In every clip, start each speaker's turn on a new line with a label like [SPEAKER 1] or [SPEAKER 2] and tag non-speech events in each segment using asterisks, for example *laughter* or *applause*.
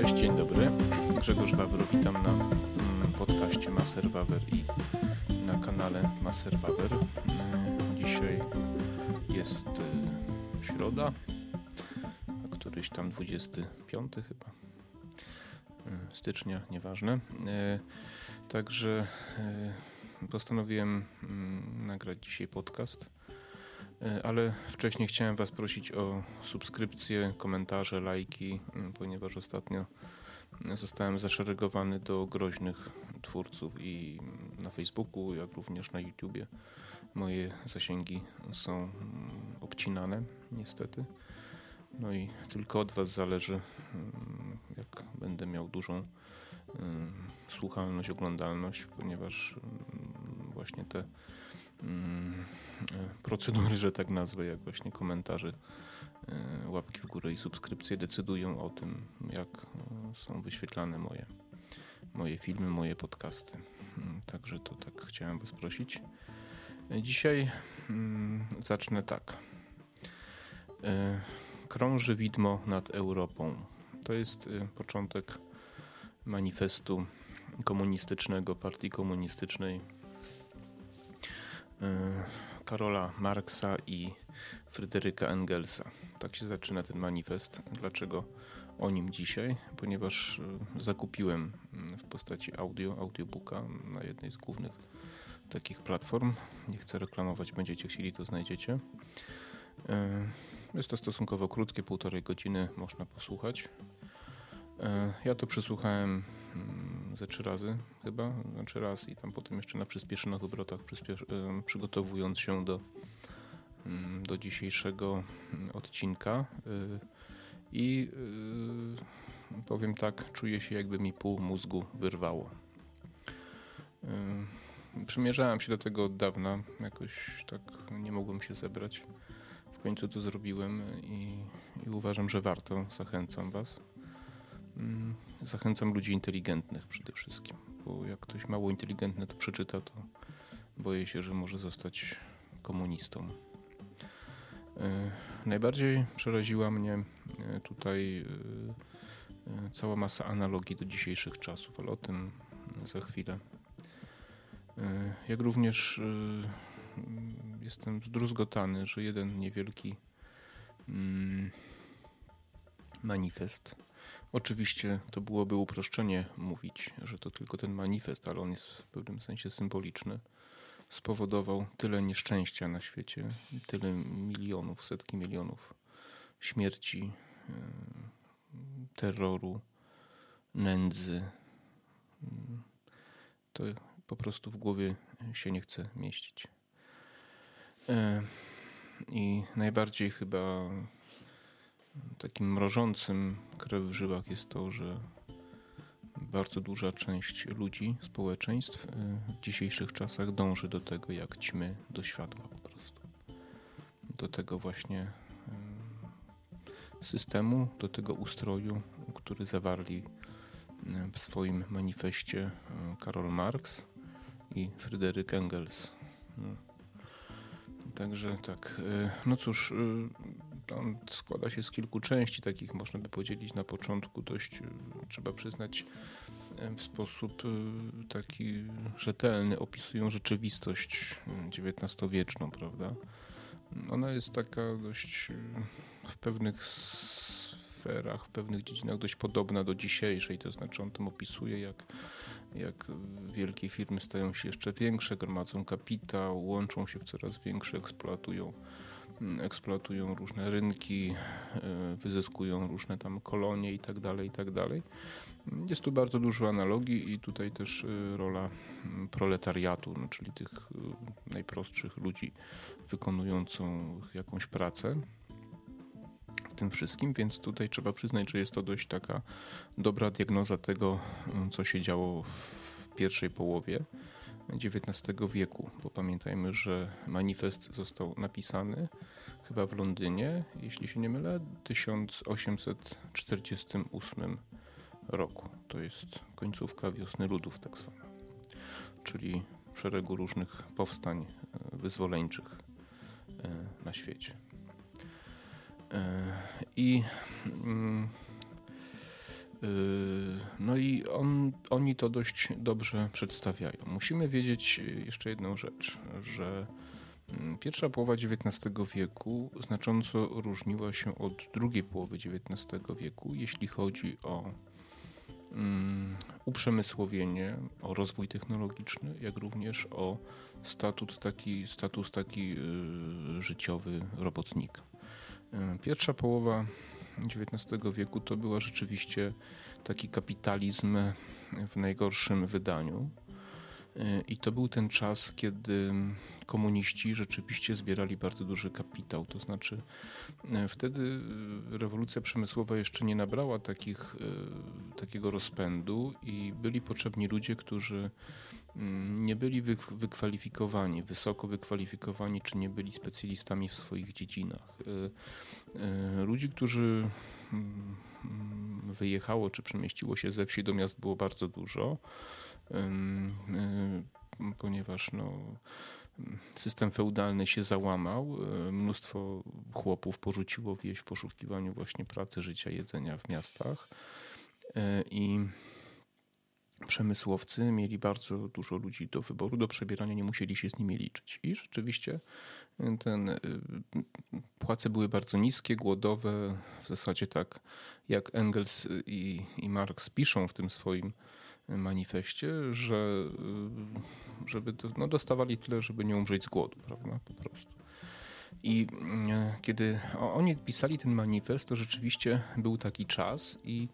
[SPEAKER 1] Cześć, dzień dobry. Grzegorz Wawro, witam na mm, podcaście Maser Wawer i na kanale Maser Wawer. Mm, dzisiaj jest y, środa, któryś tam 25 chyba y, stycznia, nieważne. Y, także postanowiłem mm, nagrać dzisiaj podcast ale wcześniej chciałem Was prosić o subskrypcję, komentarze, lajki, ponieważ ostatnio zostałem zaszeregowany do groźnych twórców i na Facebooku, jak również na YouTubie. Moje zasięgi są obcinane, niestety. No i tylko od Was zależy, jak będę miał dużą słuchalność, oglądalność, ponieważ właśnie te procedury, że tak nazwę, jak właśnie komentarze, e, łapki w górę i subskrypcje decydują o tym, jak e, są wyświetlane moje, moje filmy, moje podcasty. Mm, także to tak chciałem Was prosić. E, dzisiaj mm, zacznę tak. Krąży widmo nad Europą. To jest początek manifestu komunistycznego, partii komunistycznej E, Karola Marksa i Fryderyka Engelsa. Tak się zaczyna ten manifest. Dlaczego o nim dzisiaj? Ponieważ e, zakupiłem mm, w postaci audio, audiobooka na jednej z głównych takich platform. Nie chcę reklamować, będziecie chcieli, to znajdziecie. E, jest to stosunkowo krótkie, półtorej godziny można posłuchać. E, ja to przesłuchałem mm, ze trzy razy chyba, znaczy raz i tam potem jeszcze na przyspieszonych obrotach e, przygotowując się do, mm, do dzisiejszego mm, odcinka e, i powiem tak, czuję się jakby mi pół mózgu wyrwało. Przymierzałem się do tego od dawna, jakoś tak nie mogłem się zebrać. W końcu to zrobiłem i, i uważam, że warto. Zachęcam Was. Mm, zachęcam ludzi inteligentnych przede wszystkim, bo jak ktoś mało inteligentny to przeczyta, to boję się, że może zostać komunistą. E, najbardziej przeraziła mnie e, tutaj e, cała masa analogii do dzisiejszych czasów, ale o tym za chwilę. Jak również jestem zdruzgotany, że jeden niewielki mm, manifest Oczywiście to byłoby uproszczenie mówić, że to tylko ten manifest, ale on jest w pewnym sensie symboliczny. Spowodował tyle nieszczęścia na świecie, tyle milionów, setki milionów śmierci, e, terroru, nędzy. To po prostu w głowie się nie chce mieścić. E, I najbardziej chyba takim mrożącym krew w żyłach jest to, że bardzo duża część ludzi, społeczeństw y, w dzisiejszych czasach dąży do tego, jak ćmy do światła po prostu. Do tego właśnie y, systemu, do tego ustroju, który zawarli y, w swoim manifestie Karol Marx i Fryderyk Engels. No. Także tak, no cóż, on składa się z kilku części, takich można by podzielić na początku dość, e, trzeba przyznać, e, w sposób e, taki rzetelny opisują rzeczywistość XIX-wieczną, prawda? Ona jest taka dość w pewnych sferach, w pewnych dziedzinach dość podobna do dzisiejszej, to znaczy on tam opisuje, jak, jak wielkie firmy stają się jeszcze większe, gromadzą kapitał, łączą się w coraz większe, eksploatują eksploatują różne rynki, e, wyzyskują różne tam kolonie itd., tak itd. Tak Jest tu bardzo dużo analogii i tutaj też e, rola proletariatu, no, czyli tych e, najprostszych ludzi wykonującą jakąś pracę w tym wszystkim, więc tutaj trzeba przyznać, że jest to dość taka dobra diagnoza tego, co się działo w pierwszej połowie XIX wieku, bo pamiętajmy, że manifest został napisany chyba w Londynie, jeśli się nie mylę, w 1848 roku. To jest końcówka wiosny ludów tak zwana, czyli szeregu różnych powstań e, wyzwoleńczych e, na świecie. E, I mm, No i on, oni to dość dobrze przedstawiają. Musimy wiedzieć jeszcze jedną rzecz, że mm, pierwsza połowa XIX wieku znacząco różniła się od drugiej połowy XIX wieku, jeśli chodzi o um, uprzemysłowienie, o rozwój technologiczny, jak również o statut taki, status taki y, życiowy robotnika. Pierwsza połowa XIX wieku to była rzeczywiście taki kapitalizm w najgorszym wydaniu. I to był ten czas, kiedy komuniści rzeczywiście zbierali bardzo duży kapitał. To znaczy, wtedy rewolucja przemysłowa jeszcze nie nabrała takich, takiego rozpędu i byli potrzebni ludzie, którzy nie byli wykwalifikowani, wysoko wykwalifikowani, czy nie byli specjalistami w swoich dziedzinach. Y, y, ludzi, którzy mm, wyjechało czy przemieściło się ze wsi do miast było bardzo dużo, y, ponieważ no, system feudalny się załamał. Mnóstwo chłopów porzuciło wieś w poszukiwaniu właśnie pracy, życia, jedzenia w miastach. I przemysłowcy mieli bardzo dużo ludzi do wyboru, do przebierania, nie musieli się z nimi liczyć. I rzeczywiście y, ten, y, płace były bardzo niskie, głodowe, w zasadzie tak jak Engels i, i Marx piszą w tym swoim manifestie, że y, żeby no dostawali tyle, żeby nie umrzeć z głodu, prawda, po prostu. I e, kiedy oni pisali ten manifest, to rzeczywiście był taki czas i,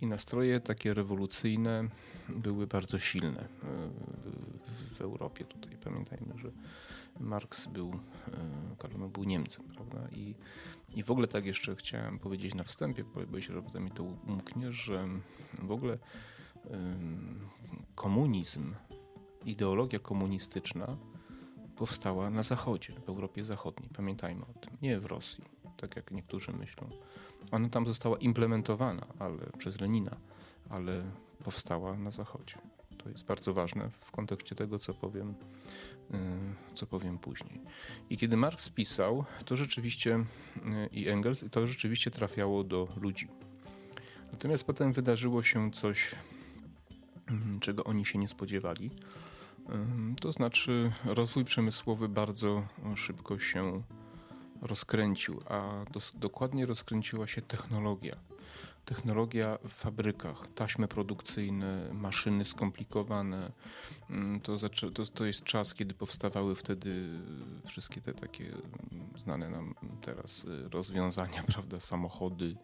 [SPEAKER 1] i nastroje takie rewolucyjne były bardzo silne e, w, w Europie. Tutaj pamiętajmy, że Marks był, e, Karol był Niemcem, prawda? I, I w ogóle tak jeszcze chciałem powiedzieć na wstępie, bo się, że potem mi to umknie, że w ogóle komunizm, ideologia komunistyczna powstała na Zachodzie, w Europie Zachodniej. Pamiętajmy o tym. Nie w Rosji, tak jak niektórzy myślą. Ona tam została implementowana ale, przez Lenina, ale powstała na Zachodzie. To jest bardzo ważne w kontekście tego, co powiem, y, co powiem później. I kiedy Marx pisał, to rzeczywiście y, i Engels, to rzeczywiście trafiało do ludzi. Natomiast potem wydarzyło się coś, mm, czego oni się nie spodziewali. To znaczy, rozwój przemysłowy bardzo szybko się rozkręcił, a dos- dokładnie rozkręciła się technologia. Technologia w fabrykach, taśmy produkcyjne, maszyny skomplikowane. To, to, to jest czas, kiedy powstawały wtedy wszystkie te takie znane nam teraz rozwiązania, *laughs* prawda? Samochody,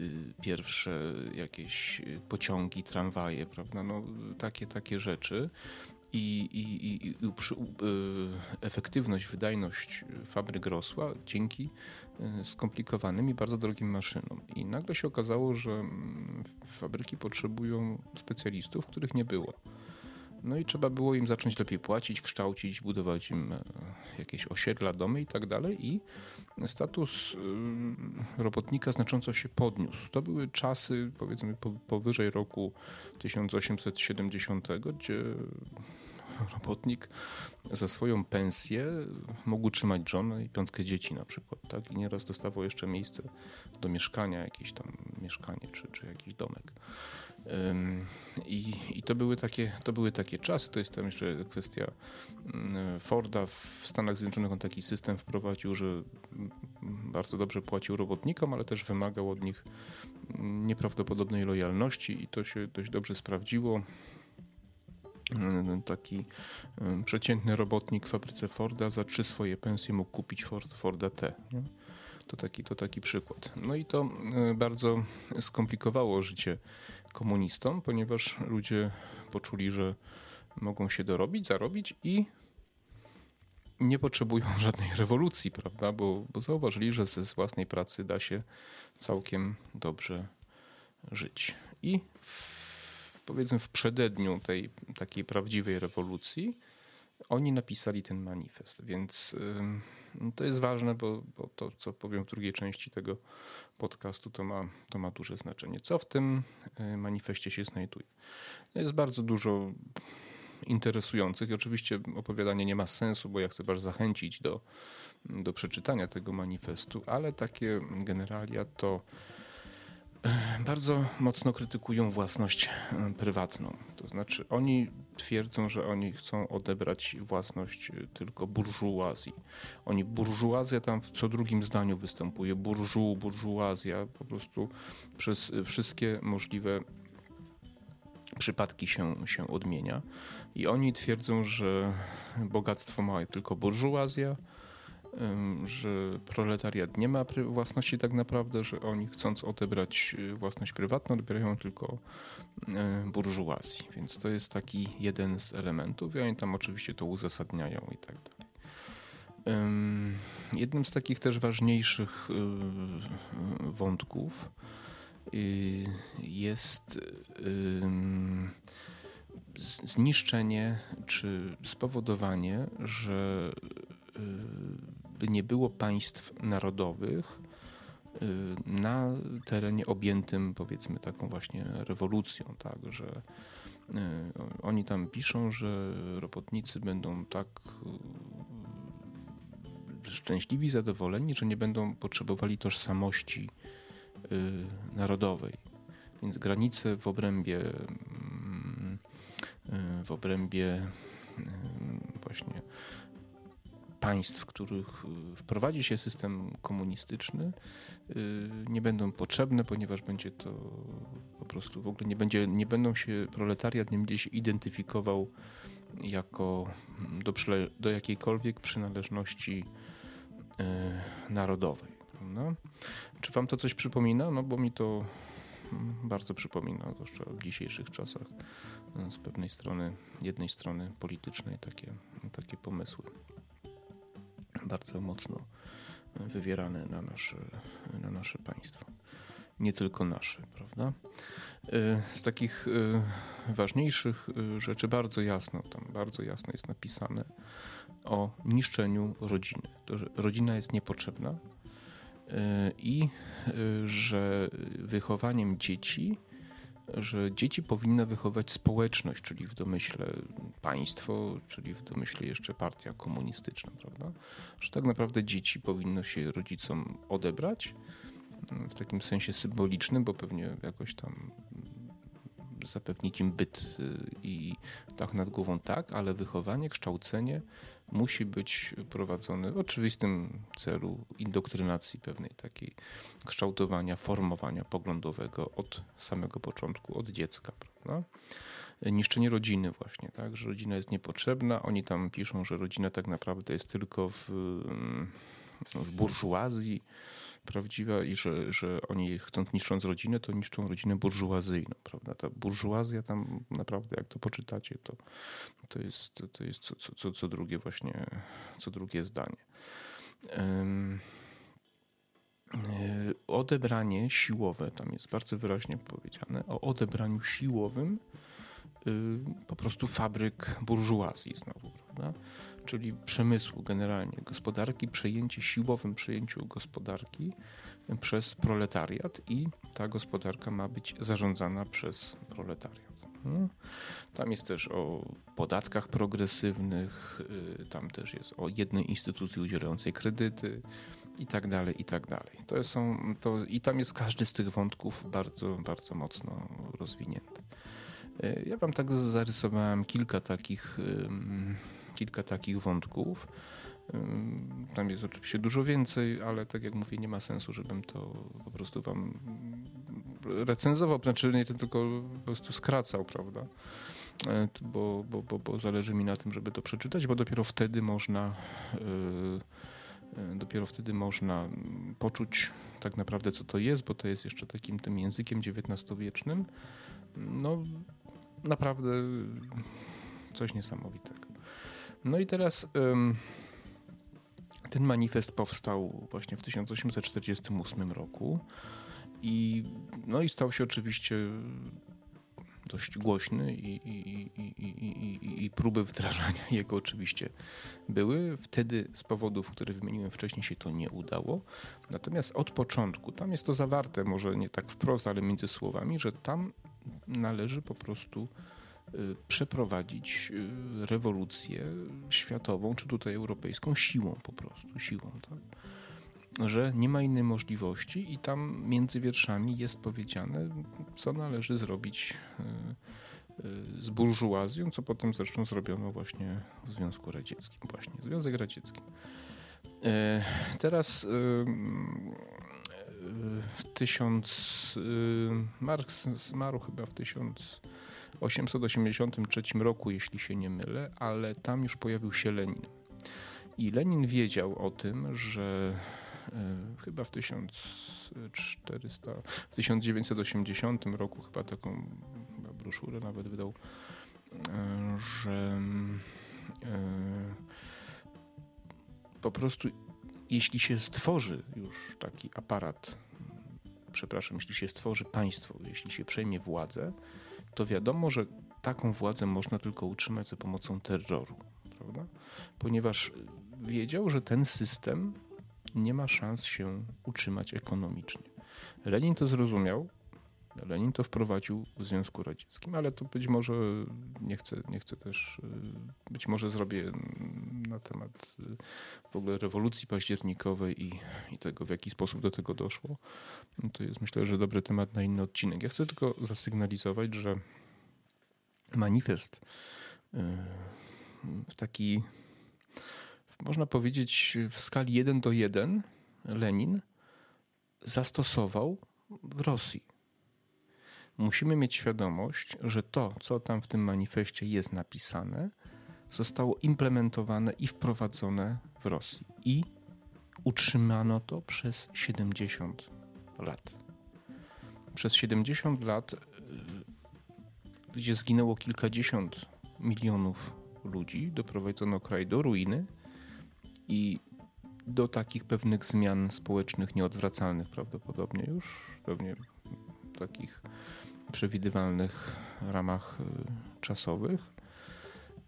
[SPEAKER 1] y, pierwsze jakieś pociągi, tramwaje, prawda? No, takie, takie rzeczy i, i, i, i y, efektywność, wydajność fabryk rosła dzięki y, skomplikowanym i bardzo drogim maszynom. I nagle się okazało, że mm, fabryki potrzebują specjalistów, których nie było. No i trzeba było im zacząć lepiej płacić, kształcić, budować im e, jakieś osiedla, domy i tak dalej. I status y, robotnika znacząco się podniósł. To były czasy, powiedzmy, powyżej roku 1870, gdzie robotnik za swoją pensję mógł utrzymać żonę i piątkę dzieci na przykład, tak? I nieraz dostawał jeszcze miejsce do mieszkania, jakieś tam mieszkanie czy, czy jakiś domek. I, I, to, były takie, to były takie czasy. To jest tam jeszcze kwestia mm, Forda. W Stanach Zjednoczonych on taki system wprowadził, że bardzo dobrze płacił robotnikom, ale też wymagał od nich nieprawdopodobnej lojalności i to się dość dobrze sprawdziło. Taki przeciętny robotnik w fabryce Forda za trzy swoje pensje mógł kupić Ford, Forda T. To taki, to taki przykład. No i to bardzo skomplikowało życie komunistom, ponieważ ludzie poczuli, że mogą się dorobić, zarobić i nie potrzebują *laughs* żadnej rewolucji, prawda? Bo, bo zauważyli, że ze własnej pracy da się całkiem dobrze żyć. I w, powiedzmy w przededniu tej takiej prawdziwej rewolucji oni napisali ten manifest, więc to jest ważne, bo, bo, to, co powiem w drugiej części tego podcastu, to ma, to ma duże znaczenie. Co w tym y, manifestie się znajduje? Jest bardzo dużo interesujących. Oczywiście opowiadanie nie ma sensu, bo ja chcę Was zachęcić do, do przeczytania tego manifestu, ale takie generalia to bardzo mocno krytykują własność e, prywatną. To znaczy, oni twierdzą, że oni chcą odebrać własność e, tylko burżuazji. Oni, burżuazja tam w co drugim zdaniu występuje, burżu, burżuazja, po prostu przez wszystkie możliwe przypadki się, się odmienia. I oni twierdzą, że bogactwo ma tylko burżuazja, że proletariat nie ma własności tak naprawdę, że oni chcąc odebrać y, własność prywatną, odbierają tylko y, burżuazji. Więc to jest taki jeden z elementów i oni tam oczywiście to uzasadniają i tak dalej. Jednym z takich też ważniejszych y, wątków jest zniszczenie czy spowodowanie, że by nie było państw narodowych y, na terenie objętym powiedzmy taką właśnie rewolucją, tak, że y, oni tam piszą, że robotnicy będą tak y, szczęśliwi, zadowoleni, że nie będą potrzebowali tożsamości narodowej. Więc granice w obrębie mm, w obrębie właśnie państw, w których y, wprowadzi się system komunistyczny, y, nie będą potrzebne, ponieważ będzie to po prostu w ogóle nie, będzie, nie będą się, proletariat nie będzie się identyfikował jako mm, do, do jakiejkolwiek przynależności y, narodowej. Prawda? Czy wam to coś przypomina? No bo mi to mm, bardzo przypomina, zwłaszcza w dzisiejszych czasach, z pewnej strony, jednej strony politycznej takie, takie pomysły bardzo mocno wywierane na nasze, na nasze państwo. Nie tylko nasze, prawda? E, z takich e, ważniejszych e, rzeczy bardzo jasno, tam bardzo jasno jest napisane o niszczeniu rodziny. To, że rodzina jest niepotrzebna i że wychowaniem dzieci że dzieci powinna wychować społeczność, czyli w domyśle państwo, czyli w domyśle jeszcze partia komunistyczna, prawda? Że tak naprawdę dzieci powinno się rodzicom odebrać w takim sensie symbolicznym, bo pewnie jakoś tam zapewnić im byt y, i tak nad głową tak, ale wychowanie, kształcenie musi być prowadzone w oczywistym celu indoktrynacji pewnej takiej kształtowania, formowania poglądowego od samego początku, od dziecka. Prawda? Niszczenie rodziny właśnie, tak, że rodzina jest niepotrzebna. Oni tam piszą, że rodzina tak naprawdę jest tylko w, w burżuazji, prawdziwa i że, że oni chcąc niszcząc rodzinę, to niszczą rodzinę burżuazyjną, prawda? Ta burżuazja tam naprawdę, jak to poczytacie, to, to jest, to jest co, co, co drugie właśnie, co drugie zdanie. Um, odebranie siłowe, tam jest bardzo wyraźnie powiedziane, o odebraniu siłowym y, po prostu fabryk burżuazji znowu, prawda? Czyli przemysłu generalnie, gospodarki, przejęcie, siłowym przejęciu gospodarki przez proletariat i ta gospodarka ma być zarządzana przez proletariat. Hmm? Tam jest też o podatkach progresywnych, y, tam też jest o jednej instytucji udzielającej kredyty i tak dalej, i tak dalej. To są, to, I tam jest każdy z tych wątków bardzo, bardzo mocno rozwinięty. Y, ja wam tak zarysowałem kilka takich kilka takich wątków. Tam jest oczywiście dużo więcej, ale tak jak mówię, nie ma sensu, żebym to po prostu wam recenzował, znaczy nie tylko po prostu skracał, prawda? E, bo, bo, bo, bo zależy mi na tym, żeby to przeczytać, bo dopiero wtedy można e, e, dopiero wtedy można poczuć tak naprawdę, co to jest, bo to jest jeszcze takim tym językiem XIX-wiecznym. No, naprawdę coś niesamowitego. No i teraz ten manifest powstał właśnie w 1848 roku i, no i stał się oczywiście dość głośny i, i, i, i, próby wdrażania *laughs* jego oczywiście były. Wtedy z powodów, które wymieniłem wcześniej się to nie udało. Natomiast od początku, tam jest to zawarte, może nie tak wprost, ale między słowami, że tam należy po prostu przeprowadzić y, rewolucję światową, czy tutaj europejską siłą po prostu, siłą. Tak? że nie ma innej możliwości i tam między wierszami jest powiedziane, co należy zrobić z burżuazją, co potem zresztą zrobiono właśnie w Związku Radzieckim. Właśnie, Związek Radziecki. Teraz w tysiąc... Marks zmarł chyba w 1883 roku, jeśli się nie mylę, ale tam już pojawił się Lenin. I Lenin wiedział o tym, że chyba w 1400, w 1980 roku chyba taką chyba broszurę nawet wydał, że po prostu jeśli się stworzy już taki aparat, przepraszam, jeśli się stworzy państwo, jeśli się przejmie władzę, to wiadomo, że taką władzę można tylko utrzymać za pomocą terroru, prawda? Ponieważ wiedział, że ten system nie ma szans się utrzymać ekonomicznie. Lenin to zrozumiał, Lenin to wprowadził w Związku Radzieckim, ale to być może nie chcę, nie chcę też, y, być może zrobię na temat y, w ogóle rewolucji październikowej i, i tego, w jaki sposób do tego doszło. To jest myślę, że dobry temat na inny odcinek. Ja chcę tylko zasygnalizować, że manifest y, w taki, można powiedzieć, w skali 1 do 1 Lenin zastosował w Rosji musimy mieć świadomość, że to, co tam w tym manifestie jest napisane, zostało implementowane i wprowadzone w Rosji. I utrzymano to przez 70 lat. Przez 70 lat, y, gdzie zginęło kilkadziesiąt milionów ludzi, doprowadzono kraj do ruiny i do takich pewnych zmian społecznych nieodwracalnych prawdopodobnie już, pewnie takich przewidywalnych ramach y, czasowych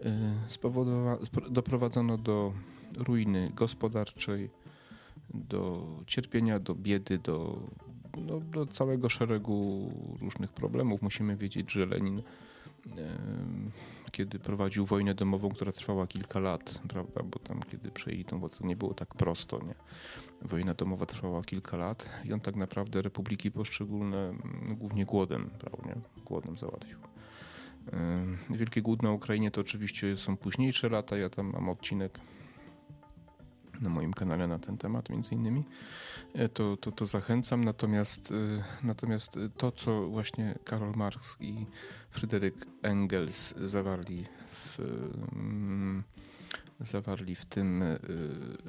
[SPEAKER 1] y, doprowadzono do ruiny gospodarczej, do cierpienia, do biedy, do, no, do całego szeregu różnych problemów. Musimy wiedzieć, że Lenin kiedy prowadził wojnę domową, która trwała kilka lat, prawda, bo tam kiedy przejęli tą władzę, nie było tak prosto, nie. Wojna domowa trwała kilka lat i on tak naprawdę republiki poszczególne mm, głównie głodem, prawda, głodem załatwił. Wielkie głód na Ukrainie to oczywiście są późniejsze lata, ja tam mam odcinek na moim kanale na ten temat między innymi, e, to, to, to zachęcam. Natomiast, e, natomiast to, co właśnie Karol Marx i Fryderyk Engels zawarli w, mm, zawarli w tym e,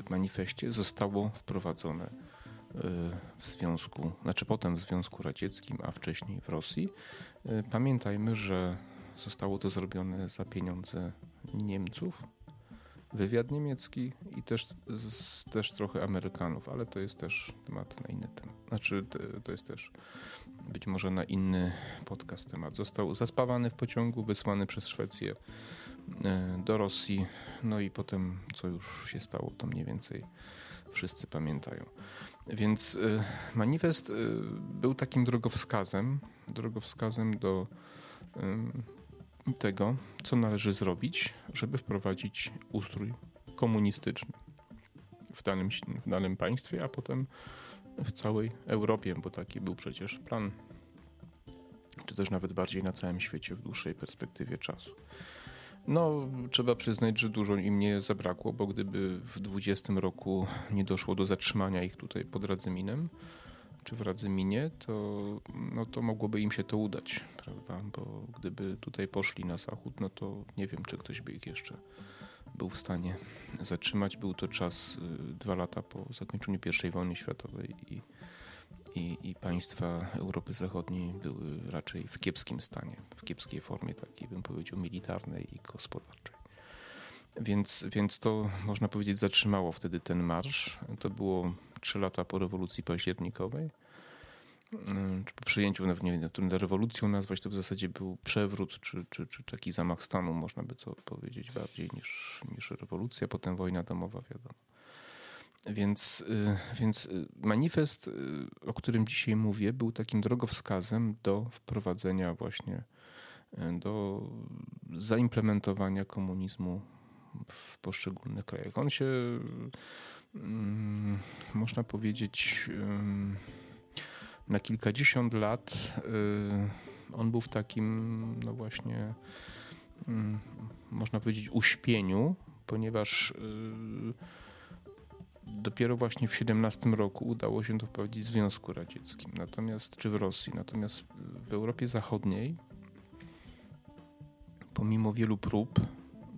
[SPEAKER 1] manifestie, zostało wprowadzone w związku, znaczy potem w Związku Radzieckim, a wcześniej w Rosji. Pamiętajmy, że zostało to zrobione za pieniądze Niemców, wywiad niemiecki i też, z, też trochę Amerykanów, ale to jest też temat na inny temat. Znaczy, to jest też być może na inny podcast temat. Został zaspawany w pociągu, wysłany przez Szwecję e, do Rosji, no i potem, co już się stało, to mniej więcej wszyscy pamiętają. Więc e, manifest e, był takim drogowskazem, drogowskazem do tego, co należy zrobić, żeby wprowadzić ustrój komunistyczny w danym, w danym państwie, a potem w całej Europie, bo taki był przecież plan, czy też nawet bardziej na całym świecie w dłuższej perspektywie czasu. No, trzeba przyznać, że dużo im nie zabrakło, bo gdyby w 20 roku nie doszło do zatrzymania ich tutaj pod Radzyminem, czy w Radzyminie, to, no to mogłoby im się to udać, prawda? Bo gdyby tutaj poszli na zachód, no to nie wiem, czy ktoś by ich jeszcze był w stanie zatrzymać. Był to czas y, dwa lata po zakończeniu I wojny światowej i, i, i, państwa Europy Zachodniej były raczej w kiepskim stanie, w kiepskiej formie takiej, bym powiedział, militarnej i gospodarczej. Więc, więc to można powiedzieć zatrzymało wtedy ten marsz. To było trzy lata po rewolucji październikowej. Mm, czy po przyjęciu, nawet nie wiem, rewolucją nazwać, to w zasadzie był przewrót, czy, czy, czy taki zamach stanu, można by to powiedzieć bardziej niż, niż rewolucja, potem wojna domowa, wiadomo. Więc, y, więc y, manifest, y, o którym dzisiaj mówię, był takim drogowskazem do wprowadzenia właśnie, do zaimplementowania komunizmu w poszczególnych krajach. On się można powiedzieć, na kilkadziesiąt lat on był w takim, no właśnie, mm, można powiedzieć, uśpieniu, ponieważ dopiero właśnie w 17 roku udało się to wprowadzić w Związku Radzieckim, natomiast czy w Rosji. Natomiast w Europie Zachodniej, pomimo wielu prób,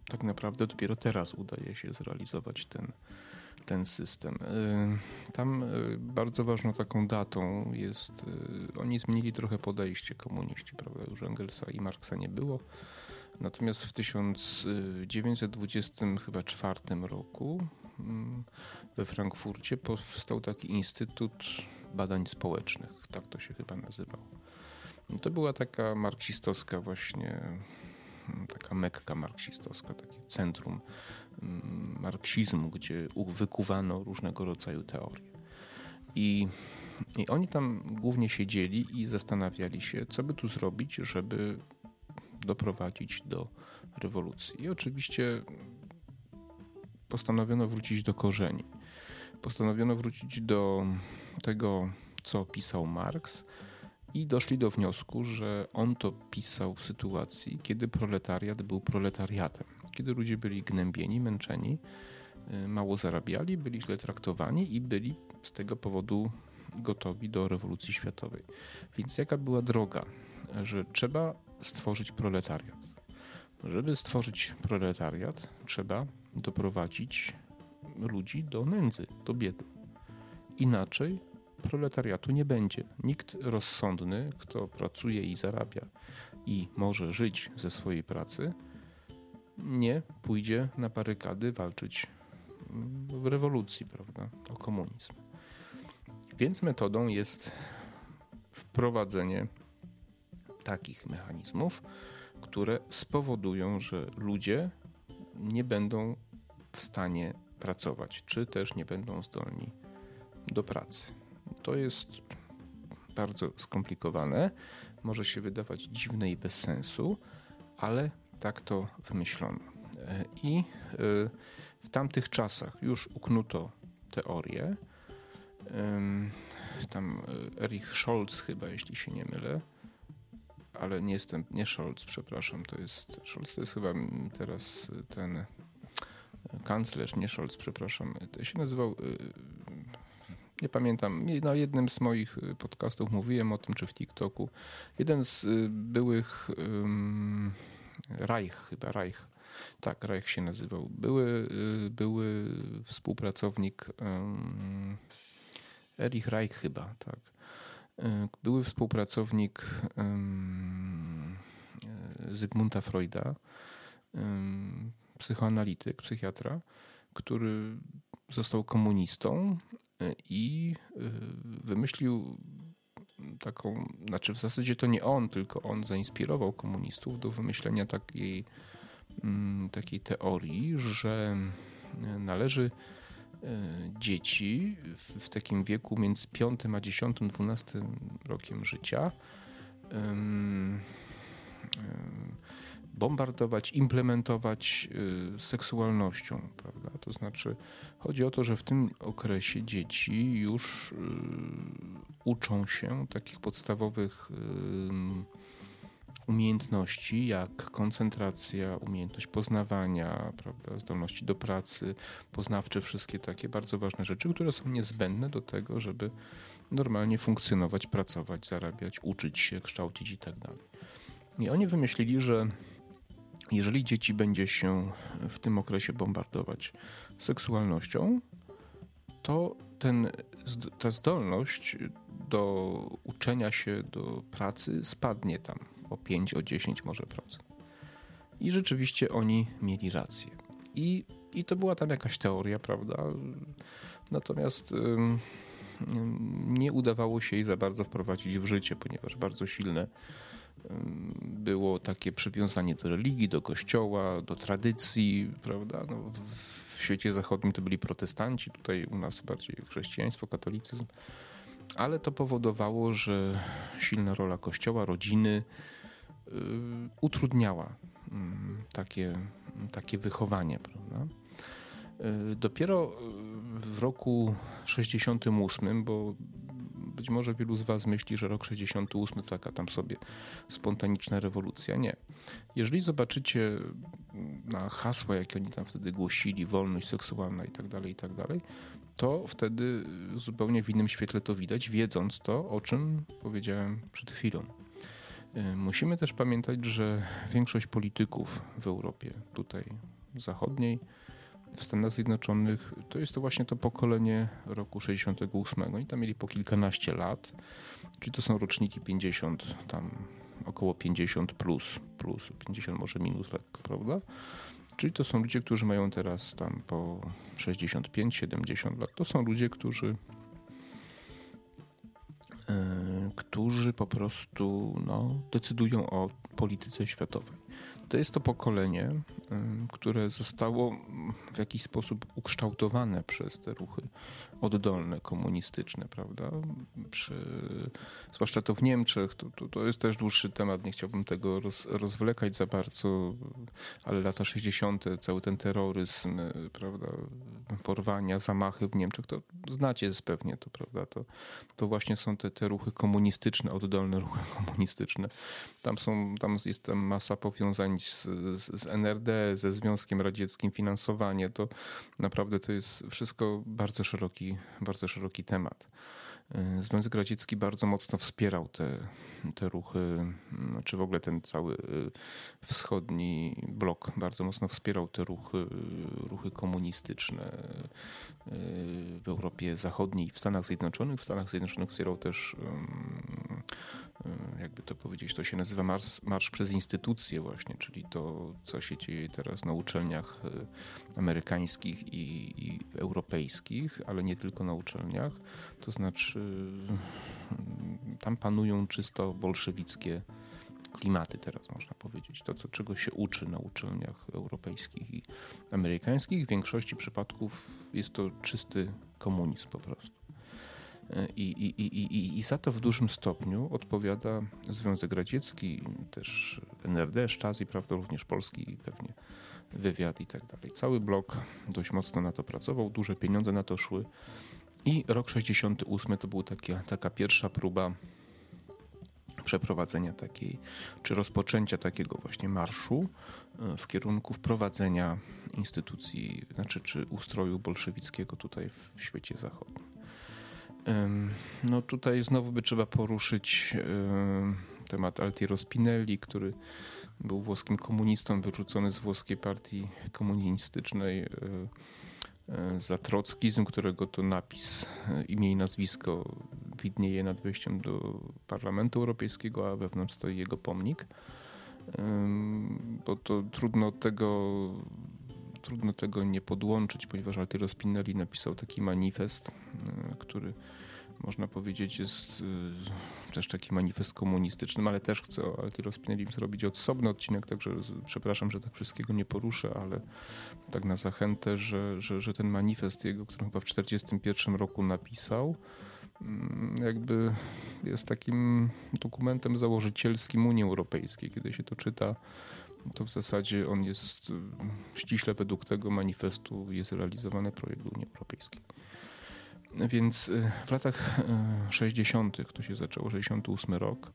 [SPEAKER 1] tak naprawdę dopiero teraz udaje się zrealizować ten, ten system. Y, tam y, bardzo ważną taką datą jest, y, oni zmienili trochę podejście komuniści, prawda? Już Engelsa i Marksa nie było. Natomiast w 1924 roku mm, we Frankfurcie powstał taki Instytut Badań Społecznych, tak to się chyba nazywał. To była taka marksistowska właśnie, taka mekka marksistowska, takie centrum mm, marksizmu, gdzie wykuwano różnego rodzaju teorie. I, I oni tam głównie siedzieli i zastanawiali się, co by tu zrobić, żeby doprowadzić do rewolucji. I oczywiście postanowiono wrócić do korzeni postanowiono wrócić do tego, co pisał Marx i doszli do wniosku, że on to pisał w sytuacji, kiedy proletariat był proletariatem, kiedy ludzie byli gnębieni, męczeni, y, mało zarabiali, byli źle traktowani i byli z tego powodu gotowi do rewolucji światowej. Więc jaka była droga? Że trzeba stworzyć proletariat. Żeby stworzyć proletariat, trzeba doprowadzić ludzi do nędzy, do biedy. Inaczej proletariatu nie będzie. Nikt rozsądny, kto pracuje i zarabia i może żyć ze swojej pracy, nie pójdzie na barykady walczyć w rewolucji, prawda, o komunizm. Więc metodą jest wprowadzenie takich mechanizmów, które spowodują, że ludzie nie będą w stanie pracować, czy też nie będą zdolni do pracy. To jest bardzo skomplikowane, może się wydawać dziwne i bez sensu, ale tak to wymyślono. E, I e, w tamtych czasach już uknuto teorię. Tam e, Erich Scholz chyba, jeśli się nie mylę, ale nie jestem, nie Scholz, przepraszam, to jest, Scholz to jest chyba teraz ten kanclerz, nie Scholz, przepraszam, to się nazywał, nie pamiętam, na jednym z moich y, podcastów mówiłem o tym, czy w TikToku. Jeden z y, byłych um, Reich, chyba Reich, tak, Reich się nazywał. Były, były współpracownik um, Erich Reich chyba, tak. Były współpracownik um, Zygmunta Freuda, psychoanalityk, psychiatra, który został komunistą i e, wymyślił taką, znaczy w zasadzie to nie on, tylko on zainspirował komunistów do wymyślenia takiej, mm, takiej teorii, że należy e, dzieci w, takim wieku między 5 a 10, 12 rokiem życia bombardować, implementować y, seksualnością, prawda? To znaczy, chodzi o to, że w tym okresie dzieci już y, uczą się takich podstawowych umiejętności, jak koncentracja, umiejętność poznawania, prawda, zdolności do pracy, poznawcze, wszystkie takie bardzo ważne rzeczy, które są niezbędne do tego, żeby normalnie funkcjonować, pracować, zarabiać, uczyć się, kształcić i tak dalej. I oni wymyślili, że jeżeli dzieci będzie się w tym okresie bombardować seksualnością, to ten, ta zdolność do uczenia się, do pracy spadnie tam o 5, o 10 może procent. I rzeczywiście oni mieli rację. I, i to była tam jakaś teoria, prawda? Natomiast nie udawało się jej za bardzo wprowadzić w życie, ponieważ bardzo silne było takie przywiązanie do religii, do kościoła, do tradycji, prawda? No, w świecie zachodnim to byli protestanci, tutaj u nas bardziej chrześcijaństwo, katolicyzm, ale to powodowało, że silna rola kościoła, rodziny yy, utrudniała yy, takie, takie wychowanie, prawda? Dopiero w roku 68, bo być może wielu z Was myśli, że rok 68 to taka tam sobie spontaniczna rewolucja. Nie. Jeżeli zobaczycie na hasła, jakie oni tam wtedy głosili, wolność seksualna i tak dalej, i tak dalej, to wtedy zupełnie w innym świetle to widać, wiedząc to, o czym powiedziałem przed chwilą. Y, musimy też pamiętać, że większość polityków w Europie, tutaj zachodniej, w Stanach Zjednoczonych, to jest to właśnie to pokolenie roku 68. Oni tam mieli po kilkanaście lat, czyli to są roczniki 50, tam około 50 plus, plus 50 może minus lekko, prawda? Czyli to są ludzie, którzy mają teraz tam po 65-70 lat. To są ludzie, którzy yy, którzy po prostu no, decydują o polityce światowej to jest to pokolenie, które zostało w jakiś sposób ukształtowane przez te ruchy oddolne, komunistyczne, prawda? Przy, zwłaszcza to w Niemczech, to, to, to, jest też dłuższy temat, nie chciałbym tego roz, rozwlekać za bardzo, ale lata 60., cały ten terroryzm, prawda, porwania, zamachy w Niemczech, to znacie pewnie to, prawda? To, to właśnie są te, te ruchy komunistyczne, oddolne ruchy *laughs* komunistyczne. Tam, są, tam jest tam masa powiązań z, z, z NRD, ze Związkiem Radzieckim, finansowanie. To naprawdę to jest wszystko bardzo szeroki, bardzo szeroki temat. Y, Związek Radziecki bardzo mocno wspierał te, te ruchy, czy znaczy w ogóle ten cały y, wschodni blok bardzo mocno wspierał te ruchy, y, ruchy komunistyczne w Europie Zachodniej, w Stanach Zjednoczonych. W Stanach Zjednoczonych wspierał też E, jakby to powiedzieć, to się nazywa marsz, marsz przez instytucje właśnie, czyli to, co się dzieje teraz na uczelniach e, amerykańskich i, i europejskich, ale nie tylko na uczelniach. To znaczy tam panują czysto bolszewickie klimaty teraz można powiedzieć. To, co, czego się uczy na uczelniach europejskich i amerykańskich, w większości przypadków jest to czysty komunizm po prostu. I, i, i, I za to w dużym stopniu odpowiada Związek Radziecki, też NRD, Stasi, prawda, również Polski pewnie wywiad i tak dalej. Cały blok dość mocno na to pracował, duże pieniądze na to szły. I rok 68 to była taka, taka pierwsza próba przeprowadzenia takiej, czy rozpoczęcia takiego właśnie marszu e, w kierunku wprowadzenia instytucji, znaczy czy ustroju bolszewickiego tutaj w świecie zachodnim. No tutaj znowu by trzeba poruszyć temat Altiero Spinelli, który był włoskim komunistą, wyrzucony z włoskiej partii komunistycznej e, e, za trockizm, którego to napis, e, imię i nazwisko widnieje nad wejściem do Parlamentu Europejskiego, a wewnątrz stoi jego pomnik. Bo to trudno tego trudno tego nie podłączyć, ponieważ Altiero Spinelli napisał taki manifest, e, który można powiedzieć jest e, też taki manifest komunistyczny, ale też chcę o Altiero Spinelli zrobić osobny odcinek, także przepraszam, że tak wszystkiego nie poruszę, ale tak na zachętę, że, że, że ten manifest jego, który chyba w 1941 roku napisał, mm, jakby jest takim dokumentem założycielskim Unii Europejskiej. Kiedy się to czyta, to w zasadzie on jest y, ściśle według tego manifestu jest realizowany projekt Unii Europejskiej. Więc y, w latach 60. Y, to się zaczęło, 68 rok.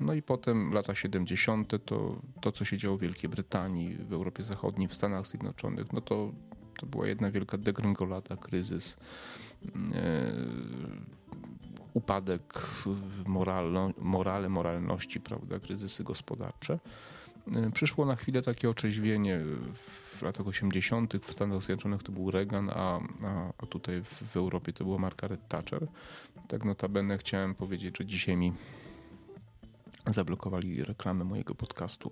[SPEAKER 1] No i potem lata 70. to, to co się działo w Wielkiej Brytanii, w Europie Zachodniej, w Stanach Zjednoczonych, no to, to była jedna wielka degrengolada, kryzys upadek moralno, morale, moralności, prawda, kryzysy gospodarcze. E, przyszło na chwilę takie otrzeźwienie w latach 80. w Stanach Zjednoczonych to był Reagan, a, a tutaj w, w Europie to była Margaret Thatcher. Tak notabene chciałem powiedzieć, że dzisiaj mi zablokowali reklamę mojego podcastu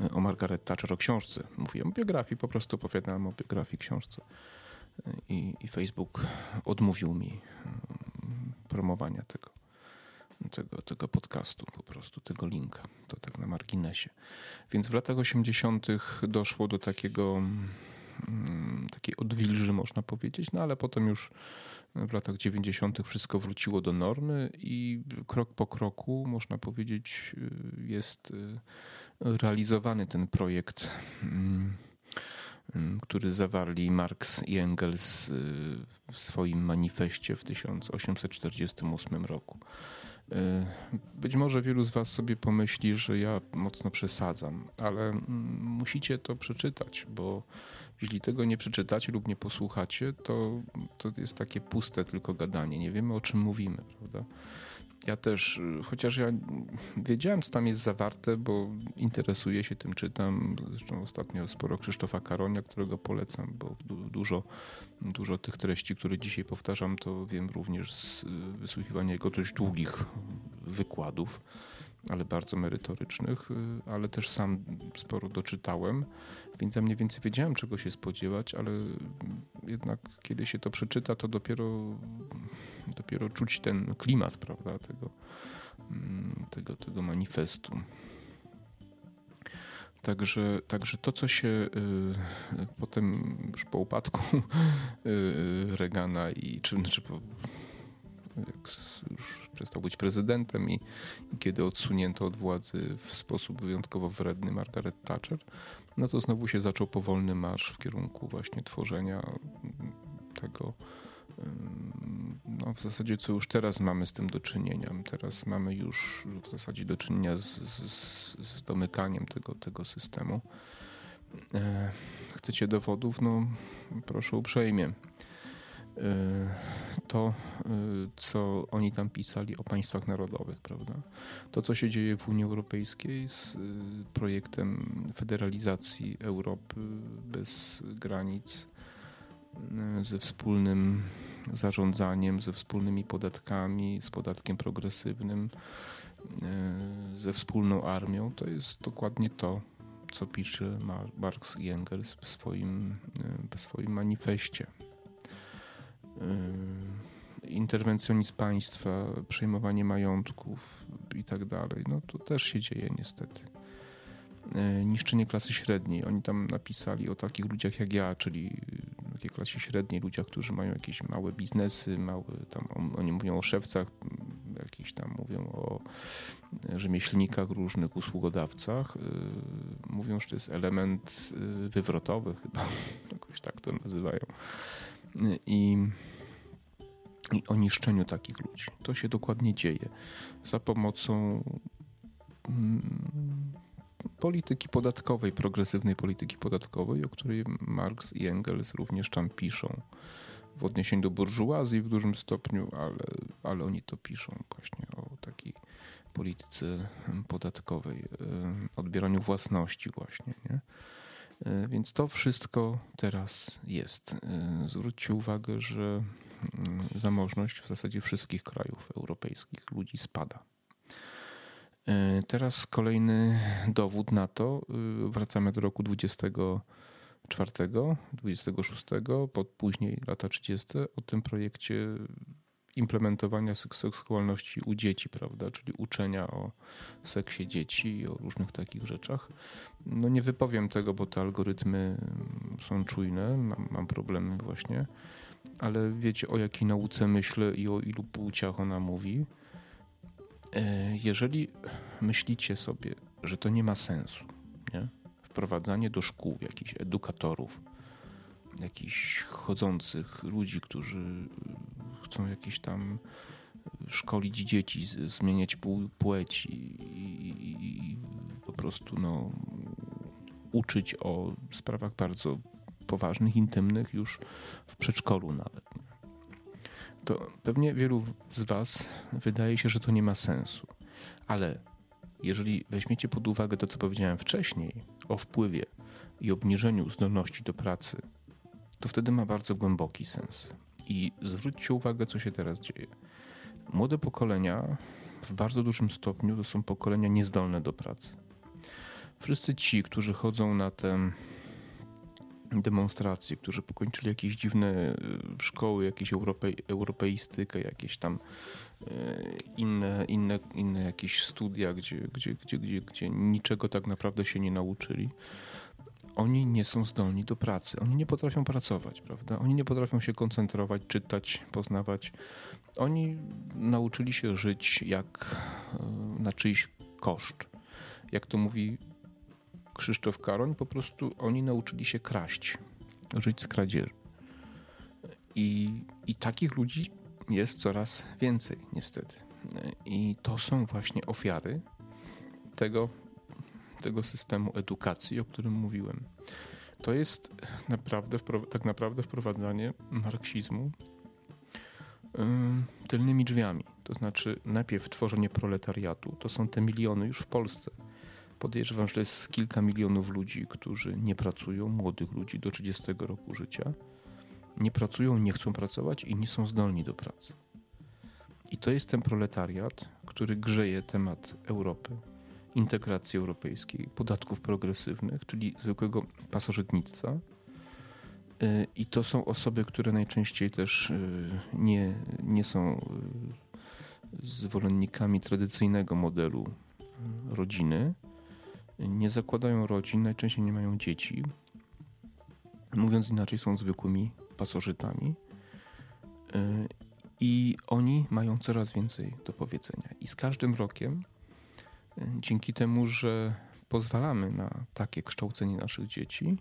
[SPEAKER 1] e, o Margaret Thatcher, o książce. Mówiłem o biografii, po prostu opowiadałem o biografii książce. I, I Facebook odmówił mi promowania tego, tego, tego podcastu, po prostu tego linka. To tak na marginesie. Więc w latach 80. doszło do takiego mm, takiej odwilży, można powiedzieć, no ale potem już w latach 90. wszystko wróciło do normy i krok po kroku, można powiedzieć, jest y, realizowany ten projekt mm, który zawarli Marx i Engels y, w swoim manifestie w 1848 roku. Y, być może wielu z Was sobie pomyśli, że ja mocno przesadzam, ale mm, musicie to przeczytać, bo jeśli tego nie przeczytacie lub nie posłuchacie, to, to jest takie puste tylko gadanie. Nie wiemy o czym mówimy, prawda? Ja też, y, chociaż ja wiedziałem, co tam jest zawarte, bo interesuję się tym, czytam. Zresztą ostatnio sporo Krzysztofa Karonia, którego polecam, bo dużo, dużo tych treści, które dzisiaj powtarzam, to wiem również z y, wysłuchiwania jego dość długich wykładów, ale bardzo merytorycznych, y, ale też sam sporo doczytałem, więc ja mniej więcej wiedziałem, czego się spodziewać, ale jednak kiedy się to przeczyta, to dopiero dopiero czuć ten klimat, prawda, tego, mm, tego, tego manifestu. Także, także to, co się y, potem już po upadku *laughs* y, Reagana i czy, czy po, jak już przestał być prezydentem i, i, kiedy odsunięto od władzy w sposób wyjątkowo wredny Margaret Thatcher, no to znowu się zaczął powolny marsz w kierunku właśnie tworzenia tego no w zasadzie co już teraz mamy z tym do czynienia. Teraz mamy już w zasadzie do czynienia z, z, z domykaniem tego, tego systemu. E, chcecie dowodów? No proszę uprzejmie. E, to, e, co oni tam pisali o państwach narodowych, prawda? To, co się dzieje w Unii Europejskiej z projektem federalizacji Europy bez granic, ze wspólnym zarządzaniem, ze wspólnymi podatkami, z podatkiem progresywnym, ze wspólną armią. To jest dokładnie to, co pisze Marx i Engels w swoim, w swoim manifestie. E, interwencjonizm państwa, przejmowanie majątków i tak dalej, no to też się dzieje niestety. Niszczenie klasy średniej. Oni tam napisali o takich ludziach jak ja, czyli takiej klasie średniej, ludziach, którzy mają jakieś małe biznesy, małe, tam, oni mówią o szewcach, jakiś tam mówią o rzemieślnikach, różnych usługodawcach. Y, mówią, że to jest element y, wywrotowy chyba, *laughs* jakoś tak to nazywają. I, i o niszczeniu takich ludzi. To się dokładnie dzieje za pomocą mm, polityki podatkowej, progresywnej polityki podatkowej, o której Marx i Engels również tam piszą. W odniesieniu do burżuazji w dużym stopniu, ale, ale oni to piszą właśnie o takiej polityce podatkowej, odbieraniu własności właśnie. Nie? E, więc to wszystko teraz jest. E, zwróćcie uwagę, że mm, zamożność w zasadzie wszystkich krajów europejskich ludzi spada. E, teraz kolejny dowód na to. Wracamy do roku 24, 26, pod później lata 30. o tym projekcie implementowania seksualności u dzieci, prawda, czyli uczenia o seksie dzieci i o różnych takich rzeczach. No nie wypowiem tego, bo te algorytmy są czujne, mam, mam problemy właśnie, ale wiecie o jakiej nauce myślę i o ilu płciach ona mówi. E, jeżeli myślicie sobie, że to nie ma sensu, nie? wprowadzanie do szkół jakichś edukatorów, jakichś chodzących ludzi, którzy chcą jakieś tam szkolić dzieci, zmieniać płeć i, i, i po prostu no, uczyć o sprawach bardzo poważnych, intymnych już w przedszkolu nawet to pewnie wielu z Was wydaje się, że to nie ma sensu. Ale jeżeli weźmiecie pod uwagę to, co powiedziałem wcześniej o wpływie i obniżeniu zdolności do pracy, to wtedy ma bardzo głęboki sens. I zwróćcie uwagę, co się teraz dzieje. Młode pokolenia w bardzo dużym stopniu to są pokolenia niezdolne do pracy. Wszyscy ci, którzy chodzą na te demonstracje, którzy pokończyli jakieś dziwne e, szkoły, jakieś europej, europeistykę, jakieś tam e, inne, inne, inne jakieś studia, gdzie, gdzie, gdzie, gdzie, gdzie niczego tak naprawdę się nie nauczyli. Oni nie są zdolni do pracy. Oni nie potrafią pracować, prawda? Oni nie potrafią się koncentrować, czytać, poznawać. Oni nauczyli się żyć jak e, na czyjś koszt. Jak to mówi Krzysztof Karoń, po prostu oni nauczyli się kraść, żyć z kradzieży. I, I takich ludzi jest coraz więcej, niestety. I to są właśnie ofiary tego, tego systemu edukacji, o którym mówiłem. To jest naprawdę, tak naprawdę wprowadzanie marksizmu tylnymi drzwiami. To znaczy, najpierw tworzenie proletariatu. To są te miliony już w Polsce. Podejrzewam, że to jest kilka milionów ludzi, którzy nie pracują, młodych ludzi do 30 roku życia. Nie pracują, nie chcą pracować i nie są zdolni do pracy. I to jest ten proletariat, który grzeje temat Europy, integracji europejskiej, podatków progresywnych, czyli zwykłego pasożytnictwa. Y, I to są osoby, które najczęściej też y, nie, nie są y, zwolennikami tradycyjnego modelu rodziny. Nie zakładają rodzin, najczęściej nie mają dzieci. Mówiąc inaczej, są zwykłymi pasożytami. I oni mają coraz więcej do powiedzenia. I z każdym rokiem, dzięki temu, że pozwalamy na takie kształcenie naszych dzieci,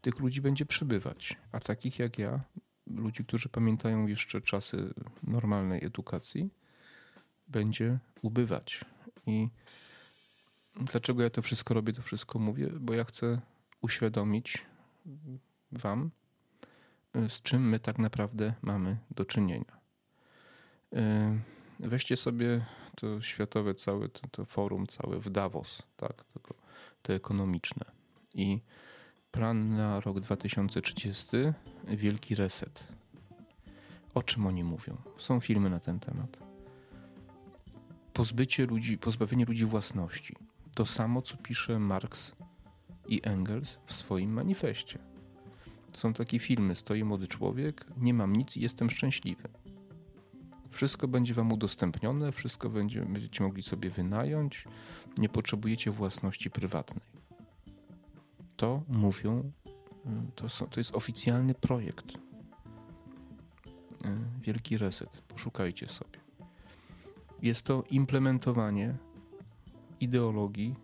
[SPEAKER 1] tych ludzi będzie przybywać. A takich jak ja, ludzi, którzy pamiętają jeszcze czasy normalnej edukacji, będzie ubywać. I dlaczego ja to wszystko robię, to wszystko mówię? Bo ja chcę uświadomić Wam, z czym my tak naprawdę mamy do czynienia. E, weźcie sobie to światowe całe, to, to forum całe w Davos, tak, to, to ekonomiczne. I plan na rok 2030, wielki reset. O czym oni mówią? Są filmy na ten temat. Pozbycie ludzi, pozbawienie ludzi własności. To samo, co pisze Marx i Engels w swoim manifestie. Są takie filmy, stoi młody człowiek, nie mam nic i jestem szczęśliwy. Wszystko będzie Wam udostępnione, wszystko będzie, będziecie mogli sobie wynająć, nie potrzebujecie własności prywatnej. To mówią, y, to, są, to jest oficjalny projekt. Y, wielki reset, poszukajcie sobie. Jest to implementowanie ideologii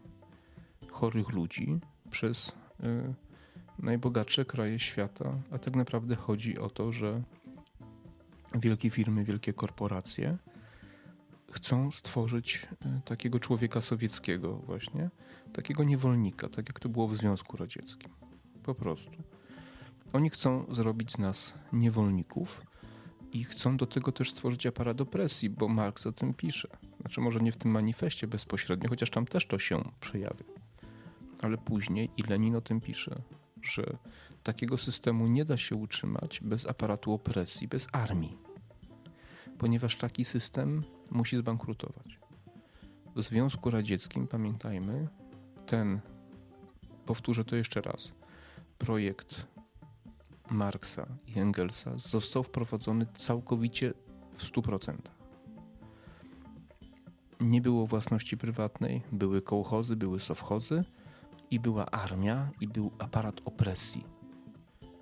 [SPEAKER 1] chorych ludzi przez y, najbogatsze kraje świata, a tak naprawdę chodzi o to, że wielkie firmy, wielkie korporacje chcą stworzyć e, takiego człowieka sowieckiego właśnie, takiego niewolnika, tak jak to było w Związku Radzieckim. Po prostu. Oni chcą zrobić z nas niewolników i chcą do tego też stworzyć aparat opresji, bo Marx o tym pisze. Znaczy może nie w tym manifestie bezpośrednio, chociaż tam też to się przejawia. Ale później i Lenin o tym pisze, że takiego systemu nie da się utrzymać bez aparatu opresji, bez armii ponieważ taki system musi zbankrutować. W Związku Radzieckim, pamiętajmy, ten, powtórzę to jeszcze raz, projekt Marksa i Engelsa został wprowadzony całkowicie w 100%. Nie było własności prywatnej, były kołchozy, były sowchozy i była armia i był aparat opresji,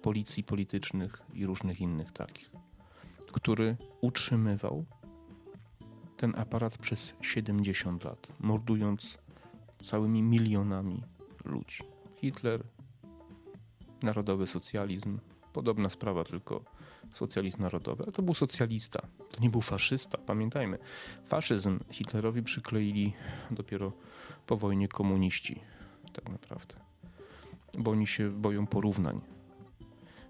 [SPEAKER 1] policji politycznych i różnych innych takich który utrzymywał ten aparat przez 70 lat, mordując całymi milionami ludzi. Hitler, narodowy socjalizm, podobna sprawa, tylko socjalizm narodowy, ale to był socjalista, to nie był faszysta. Pamiętajmy, faszyzm Hitlerowi przykleili dopiero po wojnie komuniści, tak naprawdę. Bo oni się boją porównań,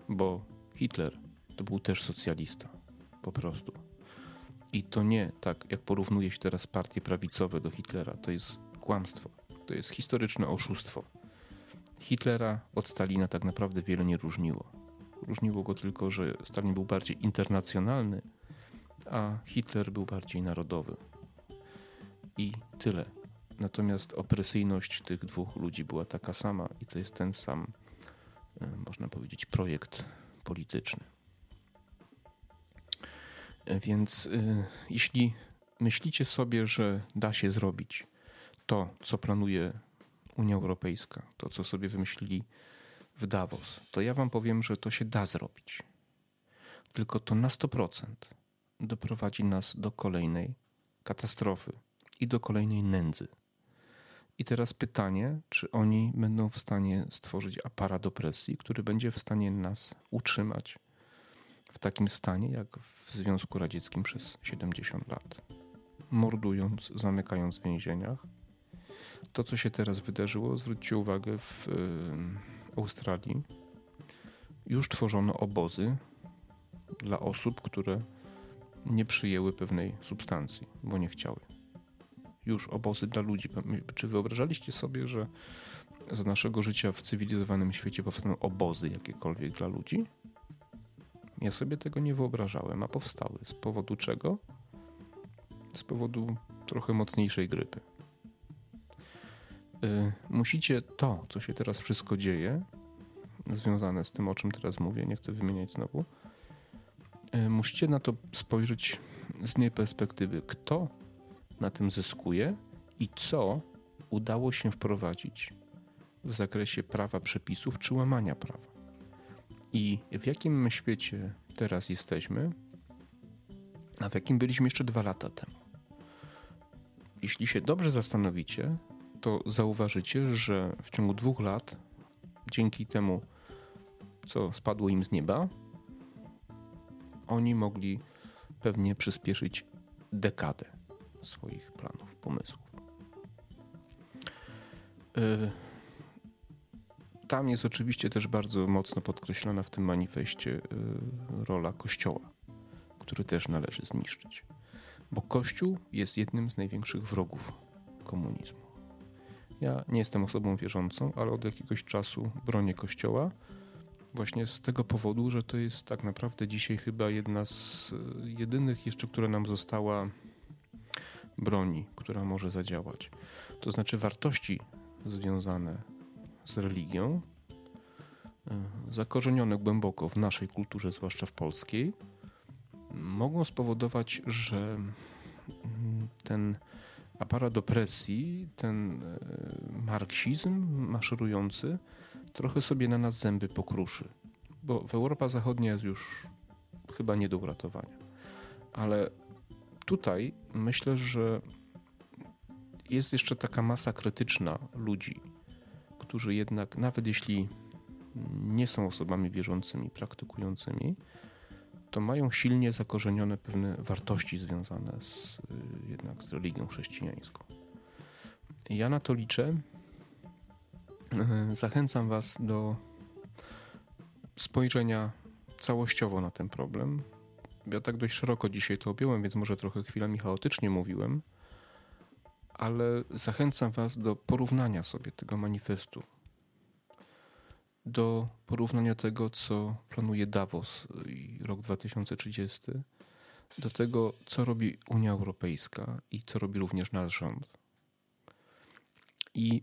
[SPEAKER 1] bo Hitler to był też socjalista po prostu. I to nie tak, jak porównuje się teraz partie prawicowe do Hitlera. To jest kłamstwo. To jest historyczne oszustwo. Hitlera od Stalina tak naprawdę wiele nie różniło. Różniło go tylko, że Stalin był bardziej internacjonalny, a Hitler był bardziej narodowy. I tyle. Natomiast opresyjność tych dwóch ludzi była taka sama i to jest ten sam, e, można powiedzieć, projekt polityczny. Więc y, jeśli myślicie sobie, że da się zrobić to, co planuje Unia Europejska, to, co sobie wymyślili w Davos, to ja wam powiem, że to się da zrobić. Tylko to na 100% doprowadzi nas do kolejnej katastrofy i do kolejnej nędzy. I teraz pytanie, czy oni będą w stanie stworzyć aparat opresji, który będzie w stanie nas utrzymać w takim stanie, jak w Związku Radzieckim przez 70 lat. Mordując, zamykając w więzieniach. To, co się teraz wydarzyło, zwróćcie uwagę, w y, Australii już tworzono obozy dla osób, które nie przyjęły pewnej substancji, bo nie chciały. Już obozy dla ludzi. Czy wyobrażaliście sobie, że za naszego życia w cywilizowanym świecie powstaną obozy jakiekolwiek dla ludzi? Ja sobie tego nie wyobrażałem, a powstały. Z powodu czego? Z powodu trochę mocniejszej grypy. Yy, musicie to, co się teraz wszystko dzieje, związane z tym, o czym teraz mówię, nie chcę wymieniać znowu, yy, musicie na to spojrzeć z innej perspektywy. Kto na tym zyskuje i co udało się wprowadzić w zakresie prawa przepisów czy łamania prawa. I w jakim świecie teraz jesteśmy, a w jakim byliśmy jeszcze dwa lata temu. Jeśli się dobrze zastanowicie, to zauważycie, że w ciągu dwóch lat, dzięki temu, co spadło im z nieba, oni mogli pewnie przyspieszyć dekadę swoich planów, pomysłów. Y, tam jest oczywiście też bardzo mocno podkreślona w tym manifestie y, rola Kościoła, który też należy zniszczyć. Bo Kościół jest jednym z największych wrogów komunizmu. Ja nie jestem osobą wierzącą, ale od jakiegoś czasu bronię Kościoła właśnie z tego powodu, że to jest tak naprawdę dzisiaj chyba jedna z y, jedynych jeszcze, która nam została broni, która może zadziałać. To znaczy wartości związane z religią, e, zakorzenione głęboko w naszej kulturze, zwłaszcza w polskiej, mogą spowodować, że mm, ten aparat opresji, ten e, marksizm maszerujący, trochę sobie na nas zęby pokruszy. Bo w Europa Zachodnia jest już chyba nie do uratowania. Ale tutaj myślę, że jest jeszcze taka masa krytyczna ludzi, którzy jednak, nawet jeśli nie są osobami wierzącymi, praktykującymi, to mają silnie zakorzenione pewne wartości związane z, y, jednak z religią chrześcijańską. Ja na to liczę. *laughs* Zachęcam Was do spojrzenia całościowo na ten problem, ja tak dość szeroko dzisiaj to objąłem, więc może trochę chwilami chaotycznie mówiłem, ale zachęcam Was do porównania sobie tego manifestu, do porównania tego, co planuje Davos i rok 2030, do tego, co robi Unia Europejska i co robi również nasz rząd. I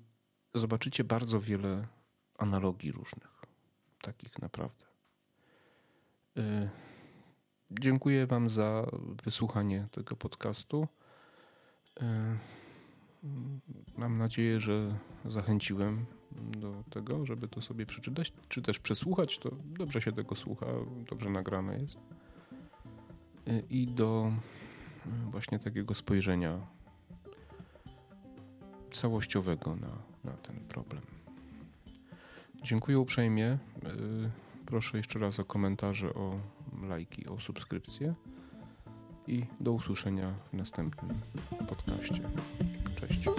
[SPEAKER 1] zobaczycie bardzo wiele analogii różnych, takich naprawdę. Y Dziękuję Wam za wysłuchanie tego podcastu. E, mam nadzieję, że zachęciłem do tego, żeby to sobie przeczytać, czy też przesłuchać. To dobrze się tego słucha, dobrze nagrane jest. E, I do właśnie takiego spojrzenia całościowego na, na ten problem. Dziękuję uprzejmie. E, proszę jeszcze raz o komentarze, o lajki, o subskrypcję i do usłyszenia w następnym podcaście. Cześć.